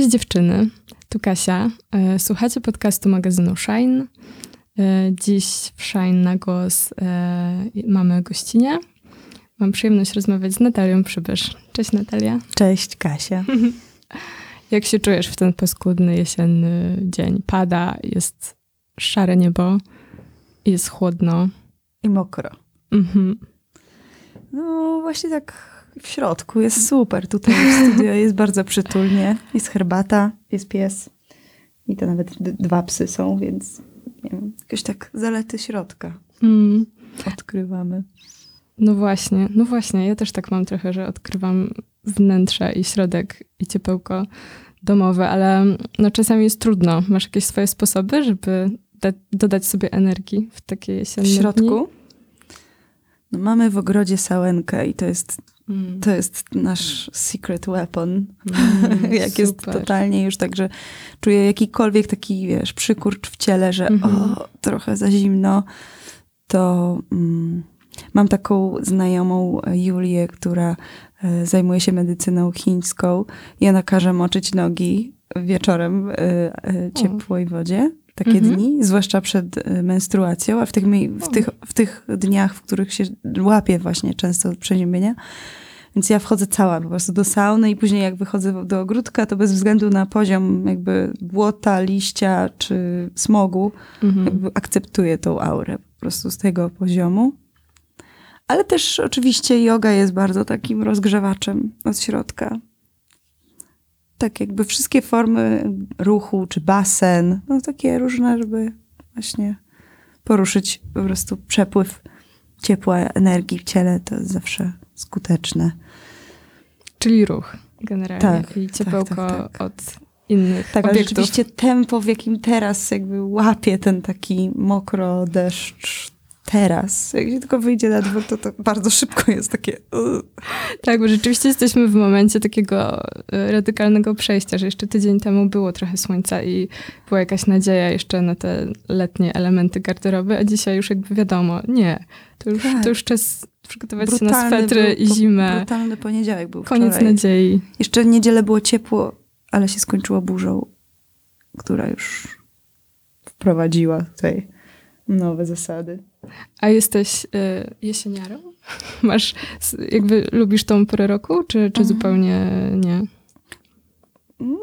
Cześć dziewczyny, tu Kasia. E, słuchacie podcastu magazynu Shine. E, dziś w Shine na głos e, mamy gościnie. Mam przyjemność rozmawiać z Natalią Przybysz. Cześć Natalia. Cześć Kasia. Jak się czujesz w ten paskudny jesienny dzień? Pada, jest szare niebo, jest chłodno. I mokro. Mhm. No właśnie tak w środku jest super. Tutaj w studio jest bardzo przytulnie. Jest herbata, jest pies. I to nawet dwa psy są, więc nie wiem, jakieś tak zalety środka mm. odkrywamy. No właśnie, no właśnie. Ja też tak mam trochę, że odkrywam wnętrze i środek i ciepełko domowe, ale no czasami jest trudno. Masz jakieś swoje sposoby, żeby da- dodać sobie energii w takie jesienne W środku? Dni? No mamy w ogrodzie sałenkę i to jest Mm. To jest nasz secret weapon. Mm, Jak super. jest totalnie już tak, że czuję jakikolwiek taki, wiesz, przykurcz w ciele, że mm -hmm. o, trochę za zimno, to mm, mam taką znajomą Julię, która e, zajmuje się medycyną chińską i ona każe moczyć nogi wieczorem w e, e, ciepłej wodzie takie -hmm. dni, zwłaszcza przed menstruacją, a w tych, w, tych, w tych dniach, w których się łapie właśnie często przeziębienia, więc ja wchodzę cała po prostu do sauny i później jak wychodzę do ogródka, to bez względu na poziom jakby błota, liścia czy smogu, mhm. akceptuję tą aurę po prostu z tego poziomu. Ale też oczywiście yoga jest bardzo takim rozgrzewaczem od środka. Tak jakby wszystkie formy ruchu, czy basen, no takie różne, żeby właśnie poruszyć po prostu przepływ ciepła energii w ciele, to jest zawsze skuteczne. Czyli ruch generalnie tak, i tak, ciepełko tak, tak, tak. od innych tak, obiektów. Ale rzeczywiście tempo, w jakim teraz jakby łapie ten taki mokro deszcz teraz. Jak się tylko wyjdzie na dwór, to, to bardzo szybko jest takie... Tak, bo rzeczywiście jesteśmy w momencie takiego e, radykalnego przejścia, że jeszcze tydzień temu było trochę słońca i była jakaś nadzieja jeszcze na te letnie elementy garderoby, a dzisiaj już jakby wiadomo, nie. To już, tak. to już czas przygotować brutalny się na swetry był, i zimę. Brutalny poniedziałek był Koniec wczoraj. nadziei. Jeszcze niedzielę było ciepło, ale się skończyło burzą, która już wprowadziła tutaj nowe zasady. A jesteś y, jesieniarą? Masz, jakby lubisz tą porę roku, czy, czy mhm. zupełnie nie? Mm,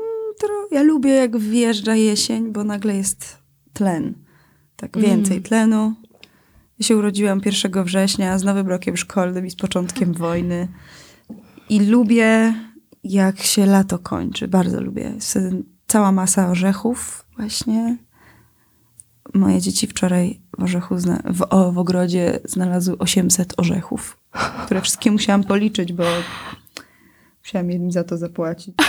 ja lubię jak wjeżdża jesień, bo nagle jest tlen. Tak więcej mm. tlenu, ja się urodziłam 1 września z nowym rokiem szkolnym i z początkiem wojny. I lubię, jak się lato kończy. Bardzo lubię. Jest cała masa orzechów właśnie. Moje dzieci wczoraj w orzechu, w, o, w ogrodzie znalazły 800 orzechów, które wszystkie musiałam policzyć, bo musiałam im za to zapłacić.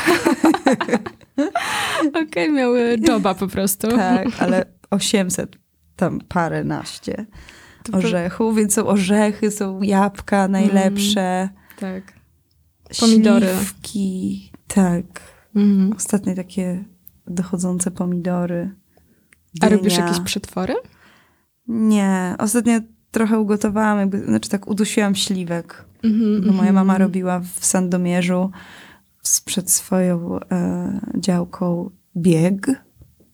Okej, okay, miały joba po prostu. Tak, ale 800, tam parę naście orzechów, więc są orzechy, są jabłka najlepsze. Mm, tak. Pomidory. Śliwki, tak. Mm. Ostatnie takie dochodzące pomidory. Dynia. A robisz jakieś przetwory? Nie. Ostatnio trochę ugotowałam, jakby, znaczy tak udusiłam śliwek. Mm -hmm, bo moja mama robiła w Sandomierzu przed swoją e, działką bieg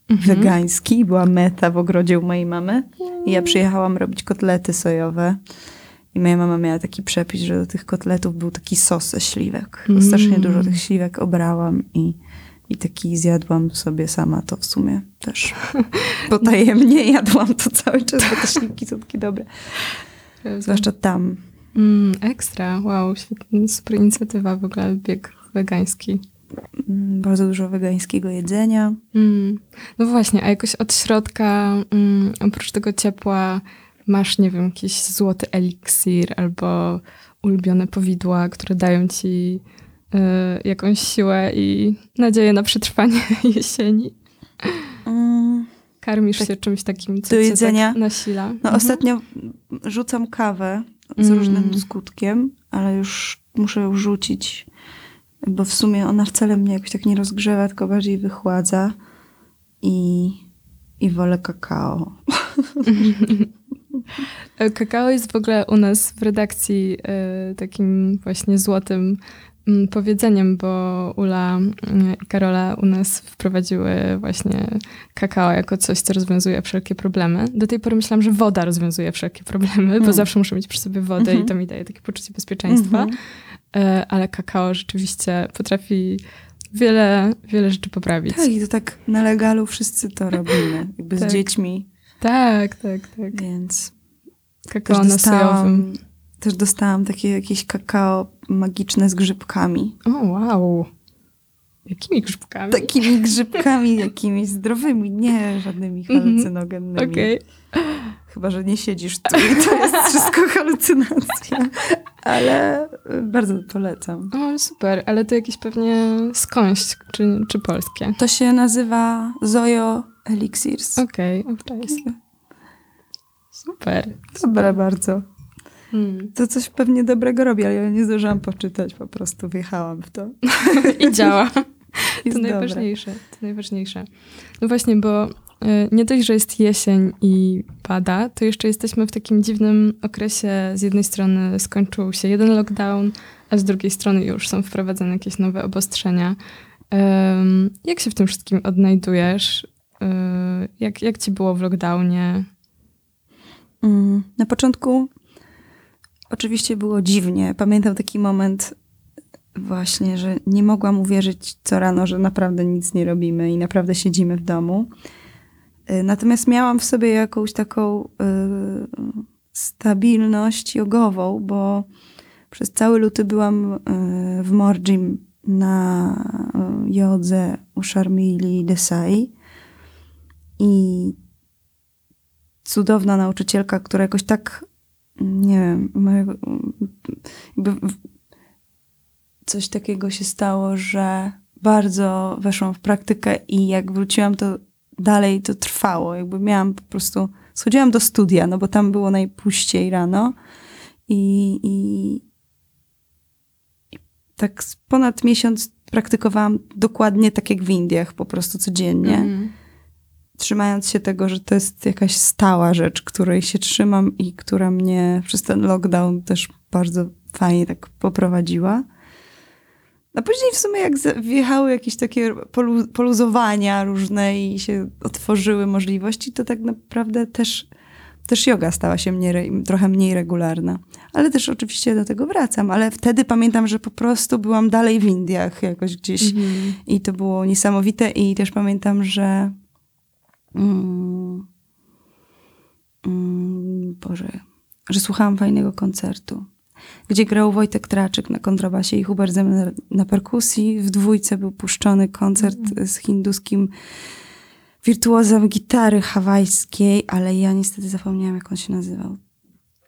mhm. wegański. Była meta w ogrodzie u mojej mamy. I ja przyjechałam robić kotlety sojowe. I moja mama miała taki przepis, że do tych kotletów był taki sos ze śliwek. Mm. Strasznie dużo tych śliwek obrałam i, i taki zjadłam sobie sama to w sumie też. Potajemnie jadłam to cały czas, bo te śliwki są takie dobre. Zwłaszcza tam. Mm, ekstra, wow, świetna, super inicjatywa w ogóle, bieg wegański. Mm, bardzo dużo wegańskiego jedzenia. Mm. No właśnie, a jakoś od środka, mm, oprócz tego ciepła, masz, nie wiem, jakiś złoty eliksir albo ulubione powidła, które dają ci jakąś siłę i nadzieję na przetrwanie jesieni? Mm. Karmisz tak, się czymś takim, co do jedzenia tak nasila? No mhm. ostatnio rzucam kawę z różnym mm. skutkiem, ale już muszę ją rzucić bo w sumie ona wcale mnie jakoś tak nie rozgrzewa, tylko bardziej wychładza i, i wolę kakao. kakao jest w ogóle u nas w redakcji y, takim właśnie złotym powiedzeniem, bo Ula mm, i Karola u nas wprowadziły właśnie kakao jako coś, co rozwiązuje wszelkie problemy. Do tej pory myślałam, że woda rozwiązuje wszelkie problemy, bo hmm. zawsze muszę mieć przy sobie wodę i mhm. to mi daje takie poczucie bezpieczeństwa. Mhm. E, ale kakao rzeczywiście potrafi wiele, wiele rzeczy poprawić. Tak, i to tak na legalu wszyscy to robimy, jakby tak. z dziećmi. Tak, tak, tak. Więc kakao też dostałam, też dostałam takie jakieś kakao magiczne z grzybkami. O, wow. Jakimi grzybkami? Takimi grzybkami, jakimiś zdrowymi, nie żadnymi mhm. halucynogennymi. Okej. Okay. Chyba, że nie siedzisz tu i to jest wszystko halucynacja. Ale bardzo polecam. O, super. Ale to jakieś pewnie skąść, czy, czy polskie? To się nazywa Zojo Elixirs. Okej, okay, Super. Dobre bardzo. Hmm. To coś pewnie dobrego robi, ale ja nie zdążyłam poczytać, po prostu wjechałam w to. I działa. to najważniejsze. To najważniejsze. No właśnie, bo E, nie dość, że jest jesień i pada, to jeszcze jesteśmy w takim dziwnym okresie. Z jednej strony skończył się jeden lockdown, a z drugiej strony już są wprowadzane jakieś nowe obostrzenia. Jak się w tym wszystkim odnajdujesz? E, jak, jak ci było w lockdownie? Mm, na początku oczywiście było dziwnie. Pamiętam taki moment właśnie, że nie mogłam uwierzyć co rano, że naprawdę nic nie robimy i naprawdę siedzimy w domu. Y, natomiast miałam w sobie jakąś taką y, stabilność jogową, bo przez cały luty byłam y, w Morjim na jodze u Sharmili Desai i cudowna nauczycielka, która jakoś tak, nie wiem, jakby coś takiego się stało, że bardzo weszłam w praktykę i jak wróciłam, to dalej to trwało. Jakby miałam po prostu, schodziłam do studia, no bo tam było najpuściej rano i, i, i tak ponad miesiąc praktykowałam dokładnie tak jak w Indiach, po prostu codziennie. Mm. Trzymając się tego, że to jest jakaś stała rzecz, której się trzymam i która mnie przez ten lockdown też bardzo fajnie tak poprowadziła. A później w sumie jak wjechały jakieś takie poluzowania różne i się otworzyły możliwości, to tak naprawdę też, też yoga stała się mnie, trochę mniej regularna. Ale też oczywiście do tego wracam. Ale wtedy pamiętam, że po prostu byłam dalej w Indiach jakoś gdzieś mm -hmm. i to było niesamowite. I też pamiętam, że mm, mm, Boże, że słuchałam fajnego koncertu gdzie grał Wojtek Traczyk na kontrabasie i Hubert Zemner na perkusji. W dwójce był puszczony koncert mm. z hinduskim wirtuozem gitary hawajskiej, ale ja niestety zapomniałam, jak on się nazywał.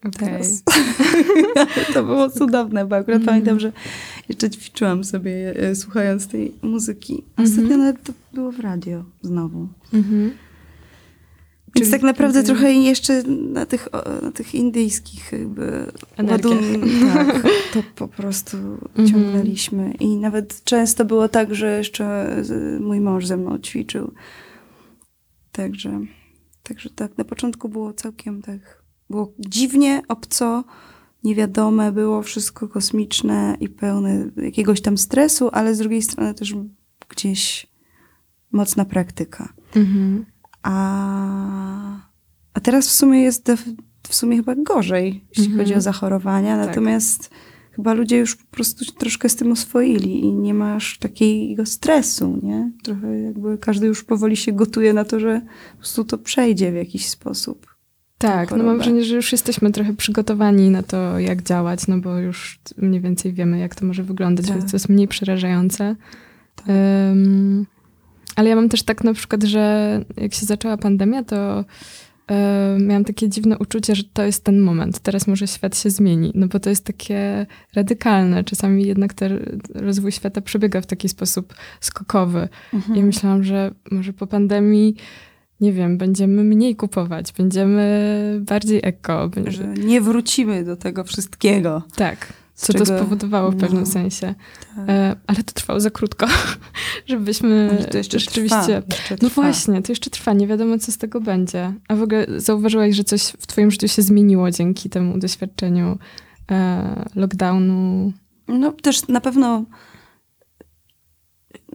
Okay. to było cudowne, bo akurat mm. pamiętam, że jeszcze ćwiczyłam sobie e, słuchając tej muzyki. Ostatnio mm -hmm. nawet to było w radio znowu. Mm -hmm. Więc tak naprawdę trochę jeszcze na tych, na tych indyjskich jakby ładunkach tak, to po prostu mhm. ciągnęliśmy. I nawet często było tak, że jeszcze mój mąż ze mną ćwiczył. Także, także tak, na początku było całkiem tak, było dziwnie, obco, niewiadome, było wszystko kosmiczne i pełne jakiegoś tam stresu, ale z drugiej strony też gdzieś mocna praktyka. Mhm. A, a teraz w sumie jest w sumie chyba gorzej, jeśli mhm. chodzi o zachorowania. Tak. Natomiast chyba ludzie już po prostu troszkę z tym oswoili i nie masz takiego stresu, nie? Trochę jakby każdy już powoli się gotuje na to, że po prostu to przejdzie w jakiś sposób. Tak, no mam wrażenie, że już jesteśmy trochę przygotowani na to, jak działać, no bo już mniej więcej wiemy, jak to może wyglądać, tak. więc to jest mniej przerażające. Tak. Um, ale ja mam też tak na przykład, że jak się zaczęła pandemia, to yy, miałam takie dziwne uczucie, że to jest ten moment. Teraz może świat się zmieni, no bo to jest takie radykalne. Czasami jednak ten rozwój świata przebiega w taki sposób skokowy. Mhm. I myślałam, że może po pandemii nie wiem, będziemy mniej kupować, będziemy bardziej eko. Że nie wrócimy do tego wszystkiego. Tak co czego... to spowodowało w pewnym no, sensie. Tak. E, ale to trwało za krótko, żebyśmy ale to jeszcze rzeczywiście... Trwa, jeszcze no właśnie, to jeszcze trwa, nie wiadomo co z tego będzie. A w ogóle zauważyłaś, że coś w twoim życiu się zmieniło dzięki temu doświadczeniu e, lockdownu no też na pewno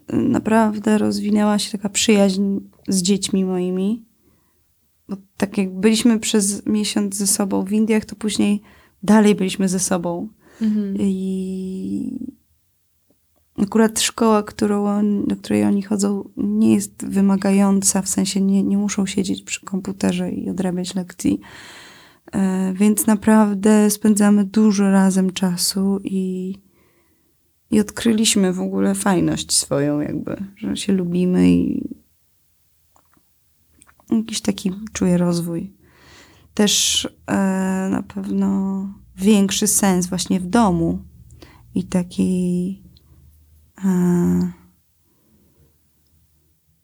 naprawdę rozwinęła się taka przyjaźń z dziećmi moimi. Bo tak jak byliśmy przez miesiąc ze sobą w Indiach, to później dalej byliśmy ze sobą. Mhm. I akurat szkoła, którą, do której oni chodzą, nie jest wymagająca, w sensie nie, nie muszą siedzieć przy komputerze i odrabiać lekcji. E, więc naprawdę spędzamy dużo razem czasu i, i odkryliśmy w ogóle fajność swoją, jakby, że się lubimy i jakiś taki czuję rozwój. Też e, na pewno większy sens właśnie w domu i taki e,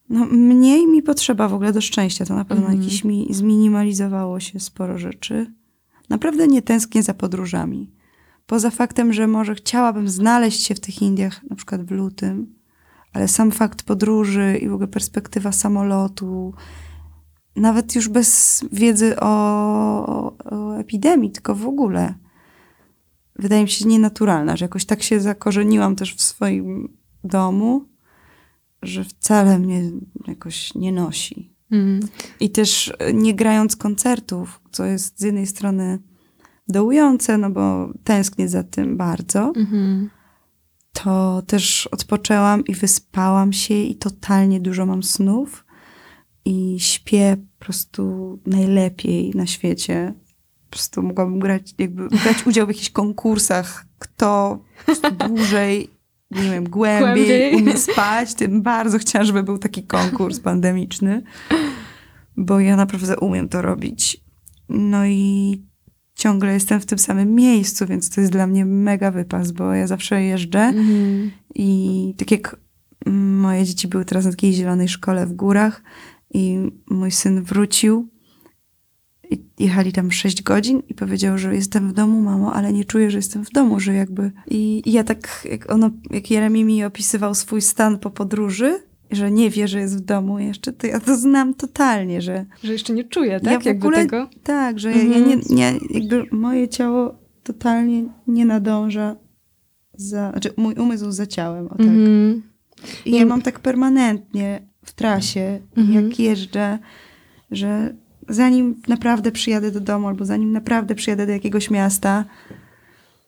no, mniej mi potrzeba w ogóle do szczęścia. To na pewno mm. jakieś mi zminimalizowało się sporo rzeczy. Naprawdę nie tęsknię za podróżami. Poza faktem, że może chciałabym znaleźć się w tych Indiach, na przykład w lutym, ale sam fakt podróży i w ogóle perspektywa samolotu, nawet już bez wiedzy o, o epidemii, tylko w ogóle, wydaje mi się nienaturalna, że jakoś tak się zakorzeniłam też w swoim domu, że wcale mnie jakoś nie nosi. Mm. I też e, nie grając koncertów, co jest z jednej strony dołujące, no bo tęsknię za tym bardzo, mm-hmm. to też odpoczęłam i wyspałam się i totalnie dużo mam snów i śpię po prostu najlepiej na świecie. Po prostu mogłabym grać, jakby brać udział w jakichś konkursach, kto dłużej nie wiem, głębiej, głębiej. umie spać, tym bardzo chciałam, żeby był taki konkurs pandemiczny, bo ja naprawdę umiem to robić. No i ciągle jestem w tym samym miejscu, więc to jest dla mnie mega wypas, bo ja zawsze jeżdżę mm. i tak jak moje dzieci były teraz na takiej zielonej szkole w górach i mój syn wrócił jechali tam 6 godzin i powiedział, że jestem w domu, mamo, ale nie czuję, że jestem w domu, że jakby... I, i ja tak, jak, ono, jak Jeremi mi opisywał swój stan po podróży, że nie wie, że jest w domu jeszcze, to ja to znam totalnie, że... Że jeszcze nie czuję, tak? Ja w ogóle, tego? Tak, że mhm. ja, ja nie, nie, jakby moje ciało totalnie nie nadąża za... Znaczy mój umysł za ciałem, o tak. Mhm. I ja mam tak permanentnie w trasie, mhm. jak jeżdżę, że zanim naprawdę przyjadę do domu, albo zanim naprawdę przyjadę do jakiegoś miasta,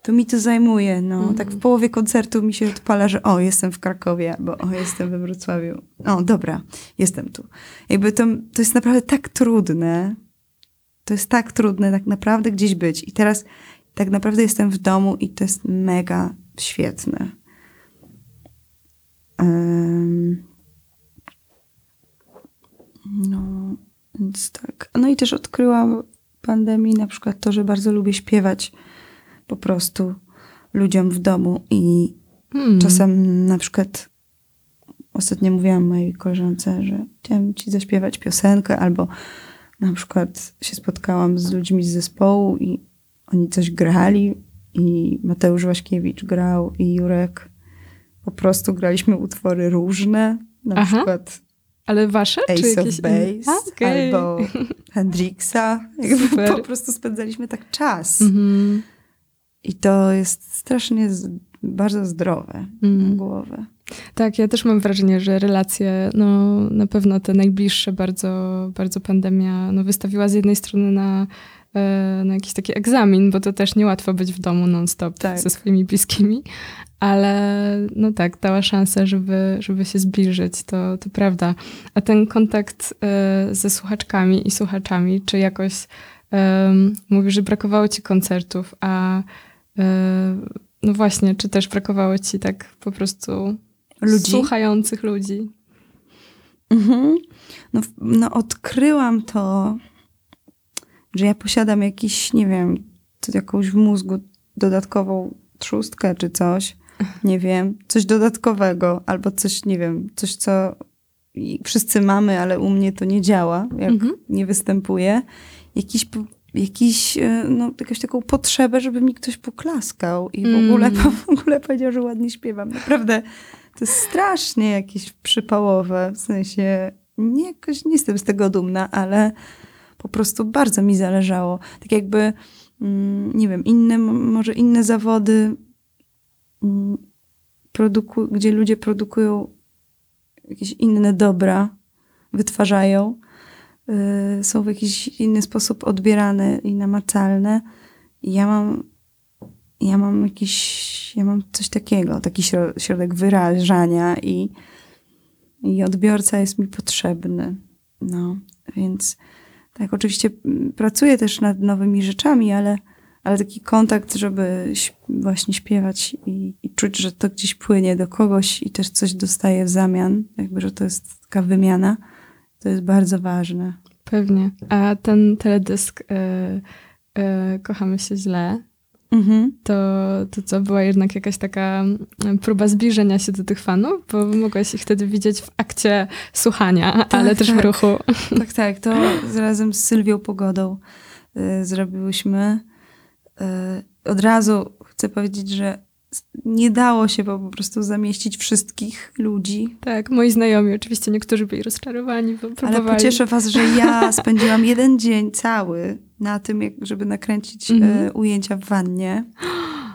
to mi to zajmuje. No, mm. Tak w połowie koncertu mi się odpala, że o, jestem w Krakowie, bo o, jestem we Wrocławiu. O, dobra, jestem tu. Jakby to, to jest naprawdę tak trudne. To jest tak trudne tak naprawdę gdzieś być. I teraz tak naprawdę jestem w domu i to jest mega świetne. Um, no... Więc tak. No i też odkryłam pandemii na przykład to, że bardzo lubię śpiewać po prostu ludziom w domu i hmm. czasem na przykład ostatnio mówiłam mojej koleżance, że chciałam ci zaśpiewać piosenkę albo na przykład się spotkałam z ludźmi z zespołu i oni coś grali i Mateusz Waśkiewicz grał i Jurek po prostu graliśmy utwory różne, na Aha. przykład ale wasze? Ace czy jakieś... of Base okay. albo Hendrixa. po prostu spędzaliśmy tak czas. Mm-hmm. I to jest strasznie bardzo zdrowe mm. na głowę. Tak, ja też mam wrażenie, że relacje, no na pewno te najbliższe bardzo, bardzo pandemia no, wystawiła z jednej strony na E, na jakiś taki egzamin, bo to też niełatwo być w domu non-stop tak. ze swoimi bliskimi, ale no tak, dała szansę, żeby, żeby się zbliżyć, to, to prawda. A ten kontakt e, ze słuchaczkami i słuchaczami, czy jakoś um, mówisz, że brakowało ci koncertów, a no właśnie, czy też brakowało ci tak po prostu ludzi? słuchających ludzi? Mhm. No, no odkryłam to że ja posiadam jakiś, nie wiem, jakąś w mózgu dodatkową trzustkę czy coś, nie wiem, coś dodatkowego, albo coś, nie wiem, coś, co wszyscy mamy, ale u mnie to nie działa, jak mhm. nie występuje. Jakiś, jakiś, e, no, jakąś taką potrzebę, żeby mi ktoś poklaskał i w ogóle, mm. w ogóle powiedział, że ładnie śpiewam. Naprawdę, to jest strasznie jakieś przypałowe, w sensie nie, jakoś nie jestem z tego dumna, ale po prostu bardzo mi zależało. Tak jakby, mm, nie wiem, inne, może inne zawody produku- gdzie ludzie produkują jakieś inne dobra, wytwarzają, yy, są w jakiś inny sposób odbierane i namacalne. I ja mam, ja mam jakiś, ja mam coś takiego, taki środek wyrażania i, i odbiorca jest mi potrzebny. No, więc tak, oczywiście mm, pracuję też nad nowymi rzeczami, ale, ale taki kontakt, żeby właśnie śpiewać i, i, czuć, że to gdzieś płynie do kogoś i też coś dostaje w zamian, jakby, że to jest taka wymiana, to jest bardzo ważne. Pewnie. A ten teledysk y, y, Kochamy się źle, Mhm. To, to co, była jednak jakaś taka mm, próba zbliżenia się do tych fanów, bo mogłaś ich wtedy widzieć w akcie słuchania, tak, ale też tak. w ruchu. Tak, tak. To razem z Sylwią Pogodą y, zrobiłyśmy. Y, od razu chcę powiedzieć, że nie dało się po prostu zamieścić wszystkich ludzi. Tak, moi znajomi oczywiście, niektórzy byli rozczarowani, bo próbowali. Ale pocieszę was, że ja spędziłam jeden dzień cały na tym, żeby nakręcić mm -hmm. ujęcia w wannie.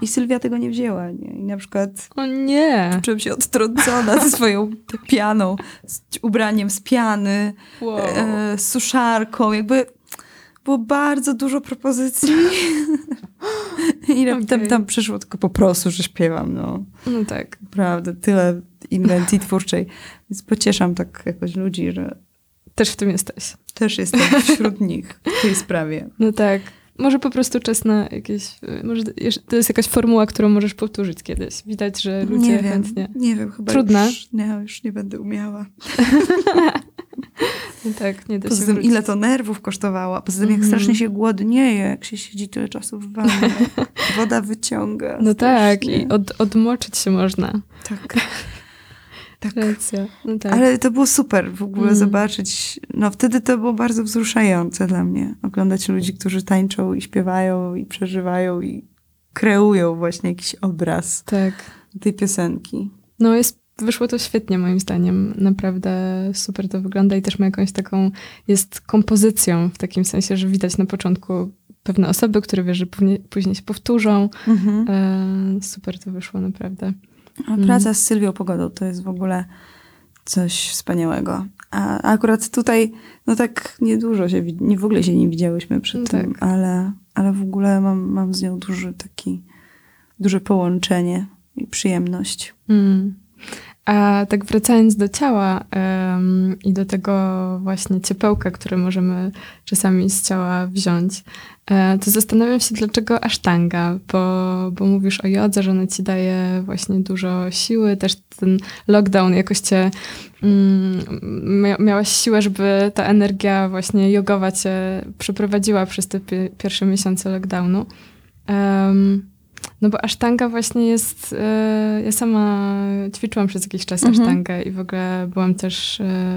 I Sylwia tego nie wzięła. Nie? I na przykład. O nie! Czułem się odtrącona ze swoją pianą, z ubraniem z piany, wow. e, suszarką. Jakby było bardzo dużo propozycji. I okay. tam, tam przyszło tylko po prostu, że śpiewam. No, no tak. Prawda, tyle inwencji twórczej. Więc pocieszam tak jakoś ludzi, że... Też w tym jesteś. Też jestem wśród nich w tej sprawie. No tak. Może po prostu czas na jakieś. Może to jest jakaś formuła, którą możesz powtórzyć kiedyś. Widać, że ludzie nie wiem, chętnie. Nie wiem, chyba Trudne. Już, nie, już nie będę umiała. tak, nie da Poza tym, ile to nerwów kosztowało. Poza tym, jak mm -hmm. strasznie się głodnieje, jak się siedzi tyle czasu w wannie. Woda wyciąga. No strasznie. tak, i od, odmoczyć się można. Tak. Tak. No tak. Ale to było super w ogóle mm. zobaczyć. No wtedy to było bardzo wzruszające dla mnie. Oglądać ludzi, którzy tańczą i śpiewają i przeżywają i kreują właśnie jakiś obraz tak. tej piosenki. No jest, wyszło to świetnie moim zdaniem. Naprawdę super to wygląda i też ma jakąś taką, jest kompozycją w takim sensie, że widać na początku pewne osoby, które wiesz, że później, później się powtórzą. Mm-hmm. E, super to wyszło naprawdę. A praca z Sylwią Pogodą to jest w ogóle coś wspaniałego. A akurat tutaj, no tak niedużo się, nie w ogóle się nie widziałyśmy przed no tym, tak. ale, ale w ogóle mam, mam z nią duży taki, duże połączenie i przyjemność. Mm. A tak wracając do ciała um, i do tego właśnie ciepełka, które możemy czasami z ciała wziąć, e, to zastanawiam się, dlaczego asztanga, bo, bo mówisz o jodze, że ona ci daje właśnie dużo siły, też ten lockdown jakoś cię mm, miałaś siłę, żeby ta energia właśnie jogowa cię przeprowadziła przez te pierwsze miesiące lockdownu. Um, no bo asztanga właśnie jest, e, ja sama ćwiczyłam przez jakiś czas mhm. asztangę i w ogóle byłam też e,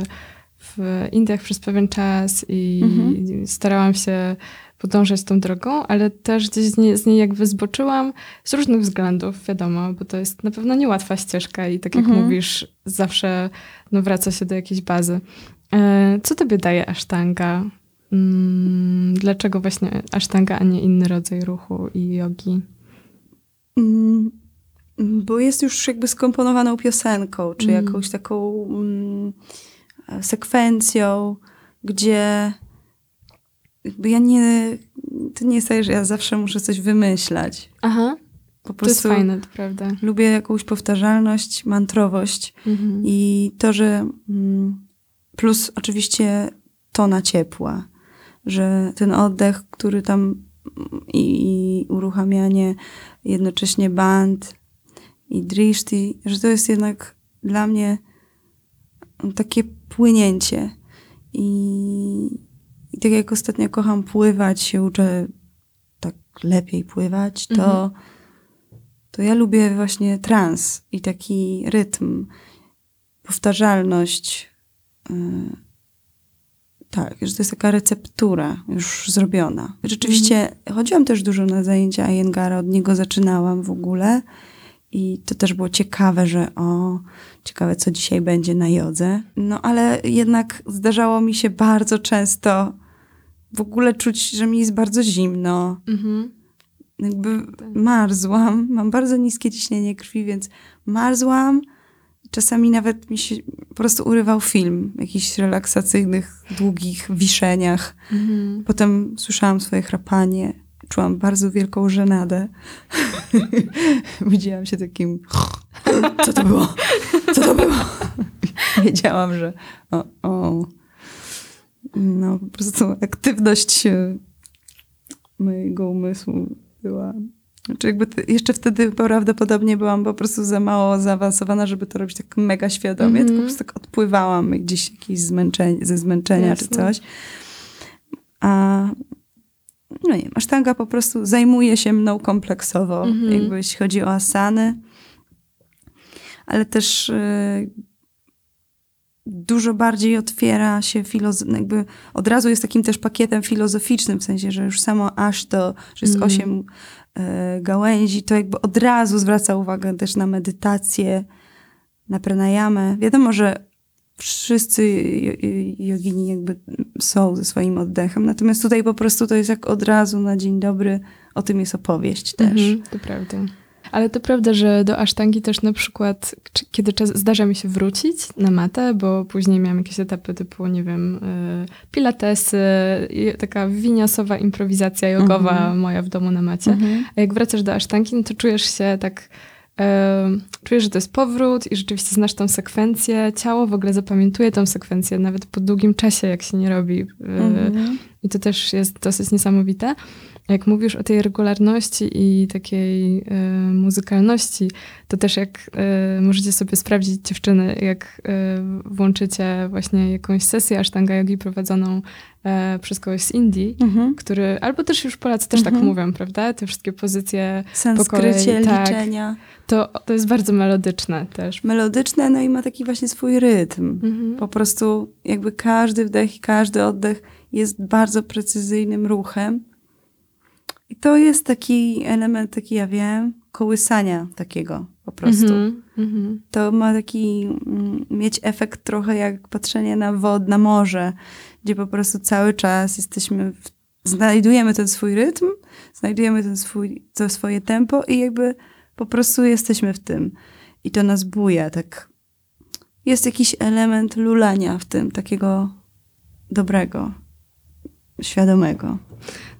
w Indiach przez pewien czas i mhm. starałam się podążać tą drogą, ale też gdzieś z niej, z niej jakby zboczyłam z różnych względów, wiadomo, bo to jest na pewno niełatwa ścieżka i tak jak mhm. mówisz, zawsze no, wraca się do jakiejś bazy. E, co tobie daje asztanga? Mm, dlaczego właśnie asztanga, a nie inny rodzaj ruchu i jogi? Mm, bo jest już jakby skomponowaną piosenką, czy mm. jakąś taką mm, sekwencją, gdzie jakby ja nie, to nie jest tak, że ja zawsze muszę coś wymyślać. Aha. Po to jest fajne, to prawda. Lubię jakąś powtarzalność, mantrowość mhm. i to, że mm, plus oczywiście tona ciepła, że ten oddech, który tam i, uruchamianie jednocześnie band i drishti, że to jest jednak dla mnie takie płynięcie. I, I tak jak ostatnio kocham pływać, się uczę tak lepiej pływać, to, mhm. to ja lubię właśnie trans i taki rytm, powtarzalność. Y tak, że to jest taka receptura już zrobiona. Rzeczywiście mm. chodziłam też dużo na zajęcia Ayengara, od niego zaczynałam w ogóle. I to też było ciekawe, że o, ciekawe co dzisiaj będzie na jodze. No ale jednak zdarzało mi się bardzo często w ogóle czuć, że mi jest bardzo zimno. -hmm. jakby tak. marzłam. Mam bardzo niskie ciśnienie krwi, więc marzłam. Czasami nawet mi się po prostu urywał film w jakichś relaksacyjnych, długich wiszeniach. Mhm. Potem słyszałam swoje chrapanie. Czułam bardzo wielką żenadę. Widziałam się takim... Co to było? Co to było? Wiedziałam, że o, o. No, po prostu aktywność mojego umysłu była. Znaczy jakby jeszcze wtedy prawdopodobnie byłam po prostu za mało zaawansowana, żeby to robić tak mega świadomie, mm -hmm. tylko po prostu tak odpływałam gdzieś jakieś zmęczenie, ze zmęczenia Jasne. czy coś. A no nie, asztanga po prostu zajmuje się mną kompleksowo, mm -hmm. jakby jeśli chodzi o asany, ale też y, dużo bardziej otwiera się filozof- jakby od razu jest takim też pakietem filozoficznym, w sensie, że już samo aż to, że jest mm. osiem e, gałęzi, to jakby od razu zwraca uwagę też na medytację, na pranayamę. Wiadomo, że wszyscy jogini jakby są ze swoim oddechem, natomiast tutaj po prostu to jest jak od razu na dzień dobry, o tym jest opowieść też. Mm to prawda. Ale to prawda, że do asztangi też na przykład, kiedy czas, zdarza mi się wrócić na matę, bo później miałam jakieś etapy typu, nie wiem, y, pilatesy, taka winiasowa improwizacja jogowa mhm. moja w domu na macie. Mhm. A jak wracasz do asztangi, no to czujesz się tak czujesz, że to jest powrót i rzeczywiście znasz tą sekwencję. Ciało w ogóle zapamiętuje tą sekwencję nawet po długim czasie, jak się nie robi. Mhm. I to też jest dosyć niesamowite. Jak mówisz o tej regularności i takiej y, muzykalności, to też jak y, możecie sobie sprawdzić dziewczyny, jak y, włączycie właśnie jakąś sesję asztanga yogi prowadzoną przez kogoś z Indii, mhm. który, albo też już Polacy też tak mhm. tak mówią, prawda? Te wszystkie pozycje Sanskrycie, tak, liczenia. To, to jest bardzo melodyczne też. Melodyczne, no i ma taki właśnie swój rytm. Mhm. Po prostu jakby każdy wdech i każdy oddech jest bardzo precyzyjnym ruchem i to jest taki element, taki ja wiem, kołysania takiego po prostu. Mm -hmm. To ma taki, mm, mieć efekt trochę jak patrzenie na wod, na morze, gdzie po prostu cały czas jesteśmy, w, znajdujemy ten swój rytm, znajdujemy ten swój, to swoje tempo i jakby po prostu jesteśmy w tym. I to nas buja, tak. Jest jakiś element lulania w tym, takiego dobrego, świadomego.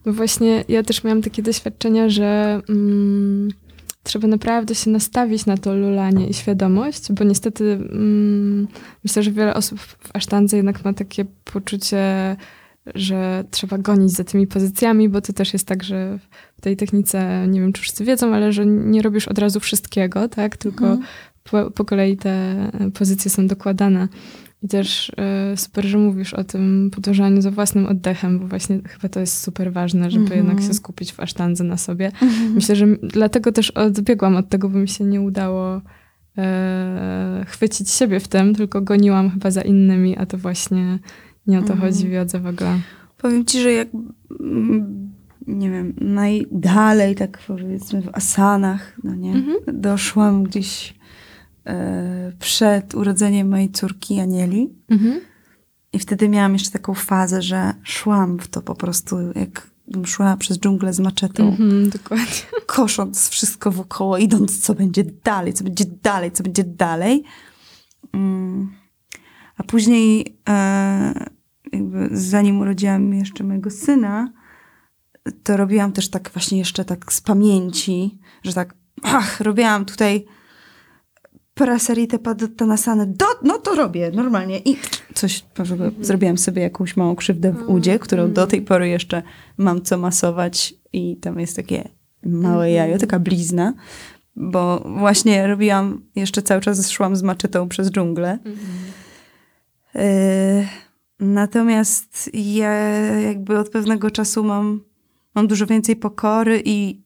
No właśnie, ja też miałam takie doświadczenia, że mm, trzeba naprawdę się nastawić na to lulanie i świadomość, bo niestety mm, myślę, że wiele osób w asztandze jednak ma takie poczucie, że trzeba gonić za tymi pozycjami, bo to też jest tak, że w tej technice, nie wiem czy wszyscy wiedzą, ale że nie robisz od razu wszystkiego, tak? Tylko mhm. po, po kolei te pozycje są dokładane. I też y, super, że mówisz o tym podążaniu za własnym oddechem, bo właśnie chyba to jest super ważne, żeby mm -hmm. jednak się skupić w asztandze na sobie. Mm -hmm. Myślę, że dlatego też odbiegłam od tego, bo mi się nie udało y, chwycić siebie w tym, tylko goniłam chyba za innymi, a to właśnie nie o to mm -hmm. chodzi w jodze w ogóle. Powiem ci, że jak mm, nie wiem, najdalej, tak powiedzmy w asanach, no nie, mhm. doszłam gdzieś przed urodzeniem mojej córki Anieli. Mhm. I wtedy miałam jeszcze taką fazę, że szłam w to po prostu, jak szła przez dżunglę z maczetą. Mhm, dokładnie. Kosząc wszystko wokoło, idąc, co będzie dalej, co będzie dalej, co będzie dalej. Mm. A później, e, jakby zanim urodziłam jeszcze mojego syna, to robiłam też tak właśnie jeszcze tak z pamięci, że tak, ach, robiłam tutaj Parasaritę padottanasane, do, no to robię normalnie i coś, mm zrobiłam sobie jakąś małą krzywdę w udzie, którą mm do tej pory jeszcze mam co masować i tam jest takie małe mm jajo, taka blizna, bo właśnie robiłam, jeszcze cały czas szłam z maczetą przez dżunglę. Y natomiast ja jakby od pewnego czasu mam, mam dużo więcej pokory i,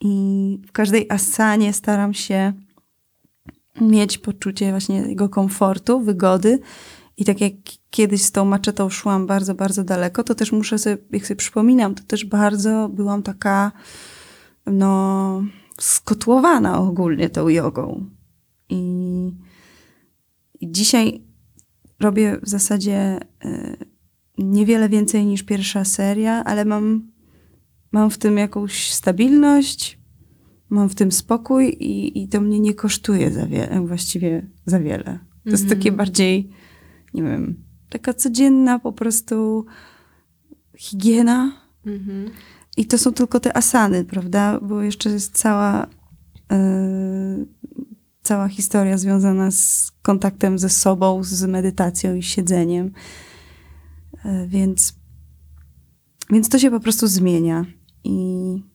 i w każdej asanie staram się mieć poczucie właśnie jego komfortu, wygody. I tak jak kiedyś z tą maczetą szłam bardzo, bardzo daleko, to też muszę sobie, jak sobie przypominam, to też bardzo byłam taka, no, skotłowana ogólnie tą jogą. I, i dzisiaj robię w zasadzie y, niewiele więcej niż pierwsza seria, ale mam mam w tym jakąś stabilność, mam w tym spokój i, i to mnie nie kosztuje za wiele, właściwie za wiele. To mm -hmm. jest takie mhm. bardziej, nie wiem, taka codzienna po prostu higiena. Mm -hmm. I to są tylko te asany, prawda? Bo jeszcze jest cała, yy, cała historia związana z kontaktem ze sobą, z medytacją i siedzeniem. Yy, więc, więc to się po prostu zmienia. I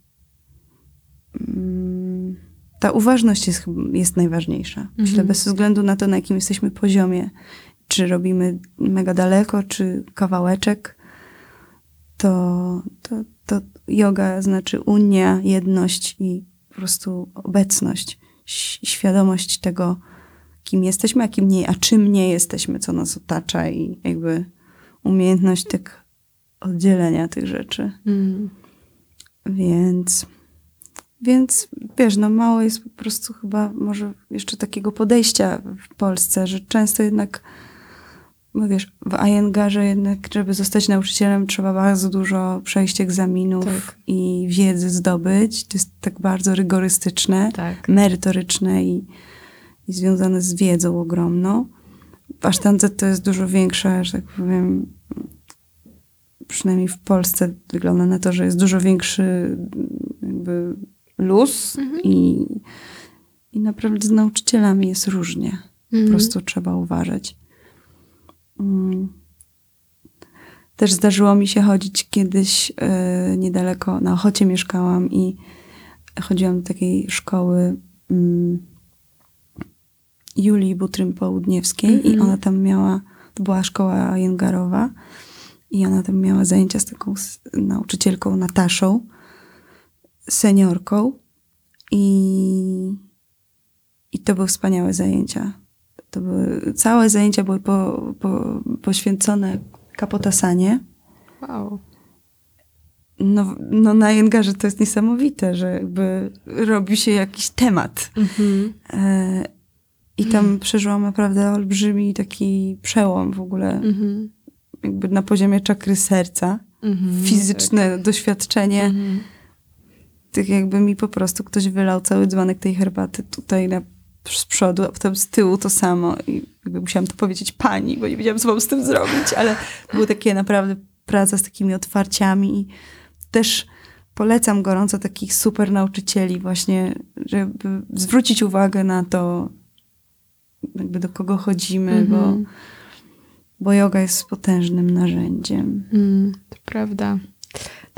ta uważność jest, jest najważniejsza. Myślę, mhm. bez względu na to, na jakim jesteśmy poziomie, czy robimy mega daleko, czy kawałeczek, to, to, to yoga znaczy unia, jedność i po prostu obecność, świadomość tego, kim jesteśmy, a kim nie, a czym nie jesteśmy, co nas otacza i jakby umiejętność tak oddzielenia tych rzeczy. Mm. Więc, więc wiesz, no mało jest po prostu chyba może jeszcze takiego podejścia w Polsce, że często jednak bo wiesz, w Ajengarze jednak, żeby zostać nauczycielem, trzeba bardzo dużo przejść egzaminów tak. i wiedzy zdobyć. To jest tak bardzo rygorystyczne, tak. merytoryczne i, i związane z wiedzą ogromną. W Asztance to jest dużo większa, że tak powiem, przynajmniej w Polsce wygląda na to, że jest dużo większy jakby luz mhm. i, i naprawdę z nauczycielami jest różnie. Mhm. Po prostu trzeba uważać. Mm. Też zdarzyło mi się chodzić kiedyś yy, niedaleko, na Ochocie mieszkałam i chodziłam do takiej szkoły yy, Julii Butrym Południewskiej mm -hmm. i mhm. ona tam miała, to była szkoła jęgarowa i ona tam miała zajęcia z taką nauczycielką Nataszą, seniorką i, i to były wspaniałe zajęcia to były, całe zajęcia były po, po, poświęcone kapotasanie. Wow. No, no na Jęgarze to jest niesamowite, że jakby robi się jakiś temat. Mhm. E, I tam mhm. przeżyłam naprawdę olbrzymi taki przełom w ogóle. Mhm. Jakby na poziomie czakry serca. Mhm, Fizyczne tak. doświadczenie. Mhm. Tak jakby mi po prostu ktoś wylał cały dzbanek tej herbaty tutaj na z przodu, a potem z tyłu to samo. I jakby musiałam to powiedzieć pani, bo nie wiedziałam, co mam z tym zrobić, ale było takie naprawdę praca z takimi otwarciami i też polecam gorąco takich super nauczycieli właśnie, żeby zwrócić uwagę na to, jakby do kogo chodzimy, mm -hmm. bo, mhm. bo yoga jest potężnym narzędziem. Mm, to prawda.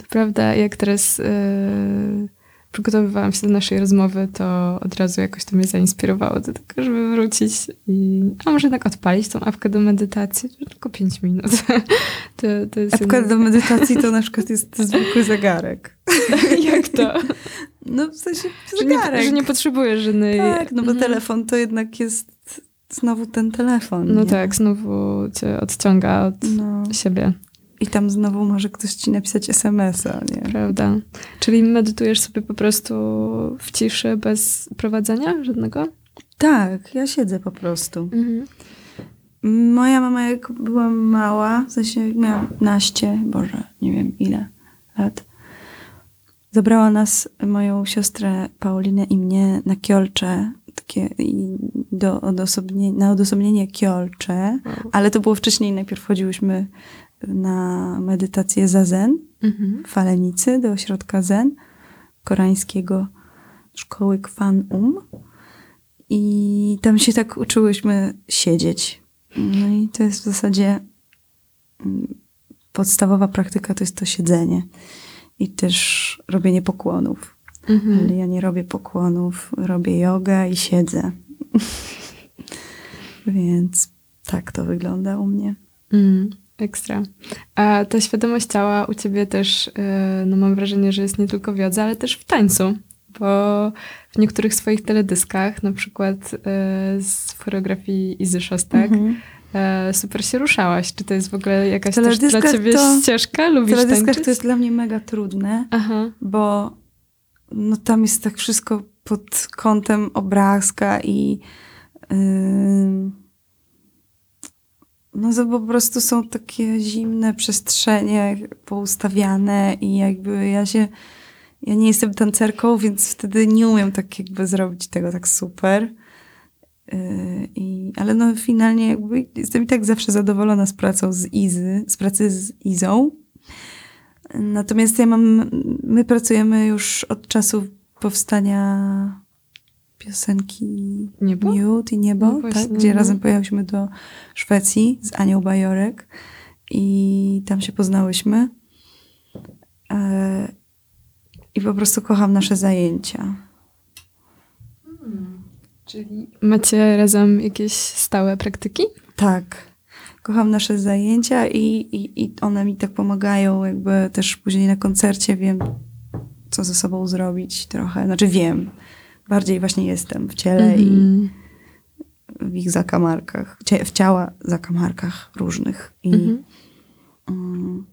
Prawda, jak teraz... Yy przygotowywałam się do naszej rozmowy, to od razu jakoś to mnie zainspirowało do tego, żeby wrócić i a może tak odpalić tą apkę do medytacji, tylko 5 minut. to, to jest Apka do medytacji to na przykład jest zwykły zegarek. Jak to? No w sensie zegarek. Że nie, że nie potrzebujesz żadnej... Tak, no bo mhm. telefon to jednak jest znowu ten telefon. No nie? tak, znowu cię odciąga od no. siebie. I tam znowu może ktoś ci napisać SMS-a, nie? Prawda. Czyli medytujesz sobie po prostu w ciszy, bez prowadzenia żadnego? Tak, ja siedzę po prostu. Mhm. Moja mama jak była mała, w sensie miała naście, boże, nie wiem ile lat, zabrała nas, moją siostrę Paulinę i mnie na Kiolcze, takie do odosobnienia, na odosobnienie Kiolcze, wow. ale to było wcześniej, najpierw chodziłyśmy na medytację zazen mhm. w Falenicy do ośrodka zen koreańskiego szkoły Kwan Um. I tam się tak uczyłyśmy siedzieć. No i to jest w zasadzie mm, podstawowa praktyka to jest to siedzenie i też robienie pokłonów. Mhm. Ale ja nie robię pokłonów, robię jogę i siedzę. Więc tak to wygląda u mnie. Mm. Ekstra. A ta świadomość ciała u ciebie też, e, no mam wrażenie, że jest nie tylko w jodze, ale też w tańcu. Bo w niektórych swoich teledyskach, na przykład e, z choreografii Izy Szostak, mm -hmm. super się ruszałaś. Czy to jest w ogóle jakaś też dla ciebie to, ścieżka? Lubisz W teledyskach to jest dla mnie mega trudne, Aha. bo no, tam jest tak wszystko pod kątem obrazka i... Yy no to po prostu są takie zimne przestrzenie poustawiane i jakby ja się, ja nie jestem tancerką, więc wtedy nie umiem tak jakby zrobić tego tak super. Yy, I, ale no finalnie jakby jestem i tak zawsze zadowolona z pracą z Izy, z pracy z Izą. Natomiast ja mam, my pracujemy już od czasu powstania piosenki Niebo? Miód i Niebo, no tak? gdzie no. razem pojechałyśmy do Szwecji z Anią Bajorek i tam się poznałyśmy. E, I po prostu kocham nasze zajęcia. Hmm. Czyli macie razem jakieś stałe praktyki? Tak. Kocham nasze zajęcia i, i, i one mi tak pomagają, jakby też później na koncercie wiem, co ze sobą zrobić trochę. Znaczy wiem, bardziej właśnie jestem w ciele mm -hmm. i w ich zakamarkach, w ciała zakamarkach różnych. I, mm -hmm.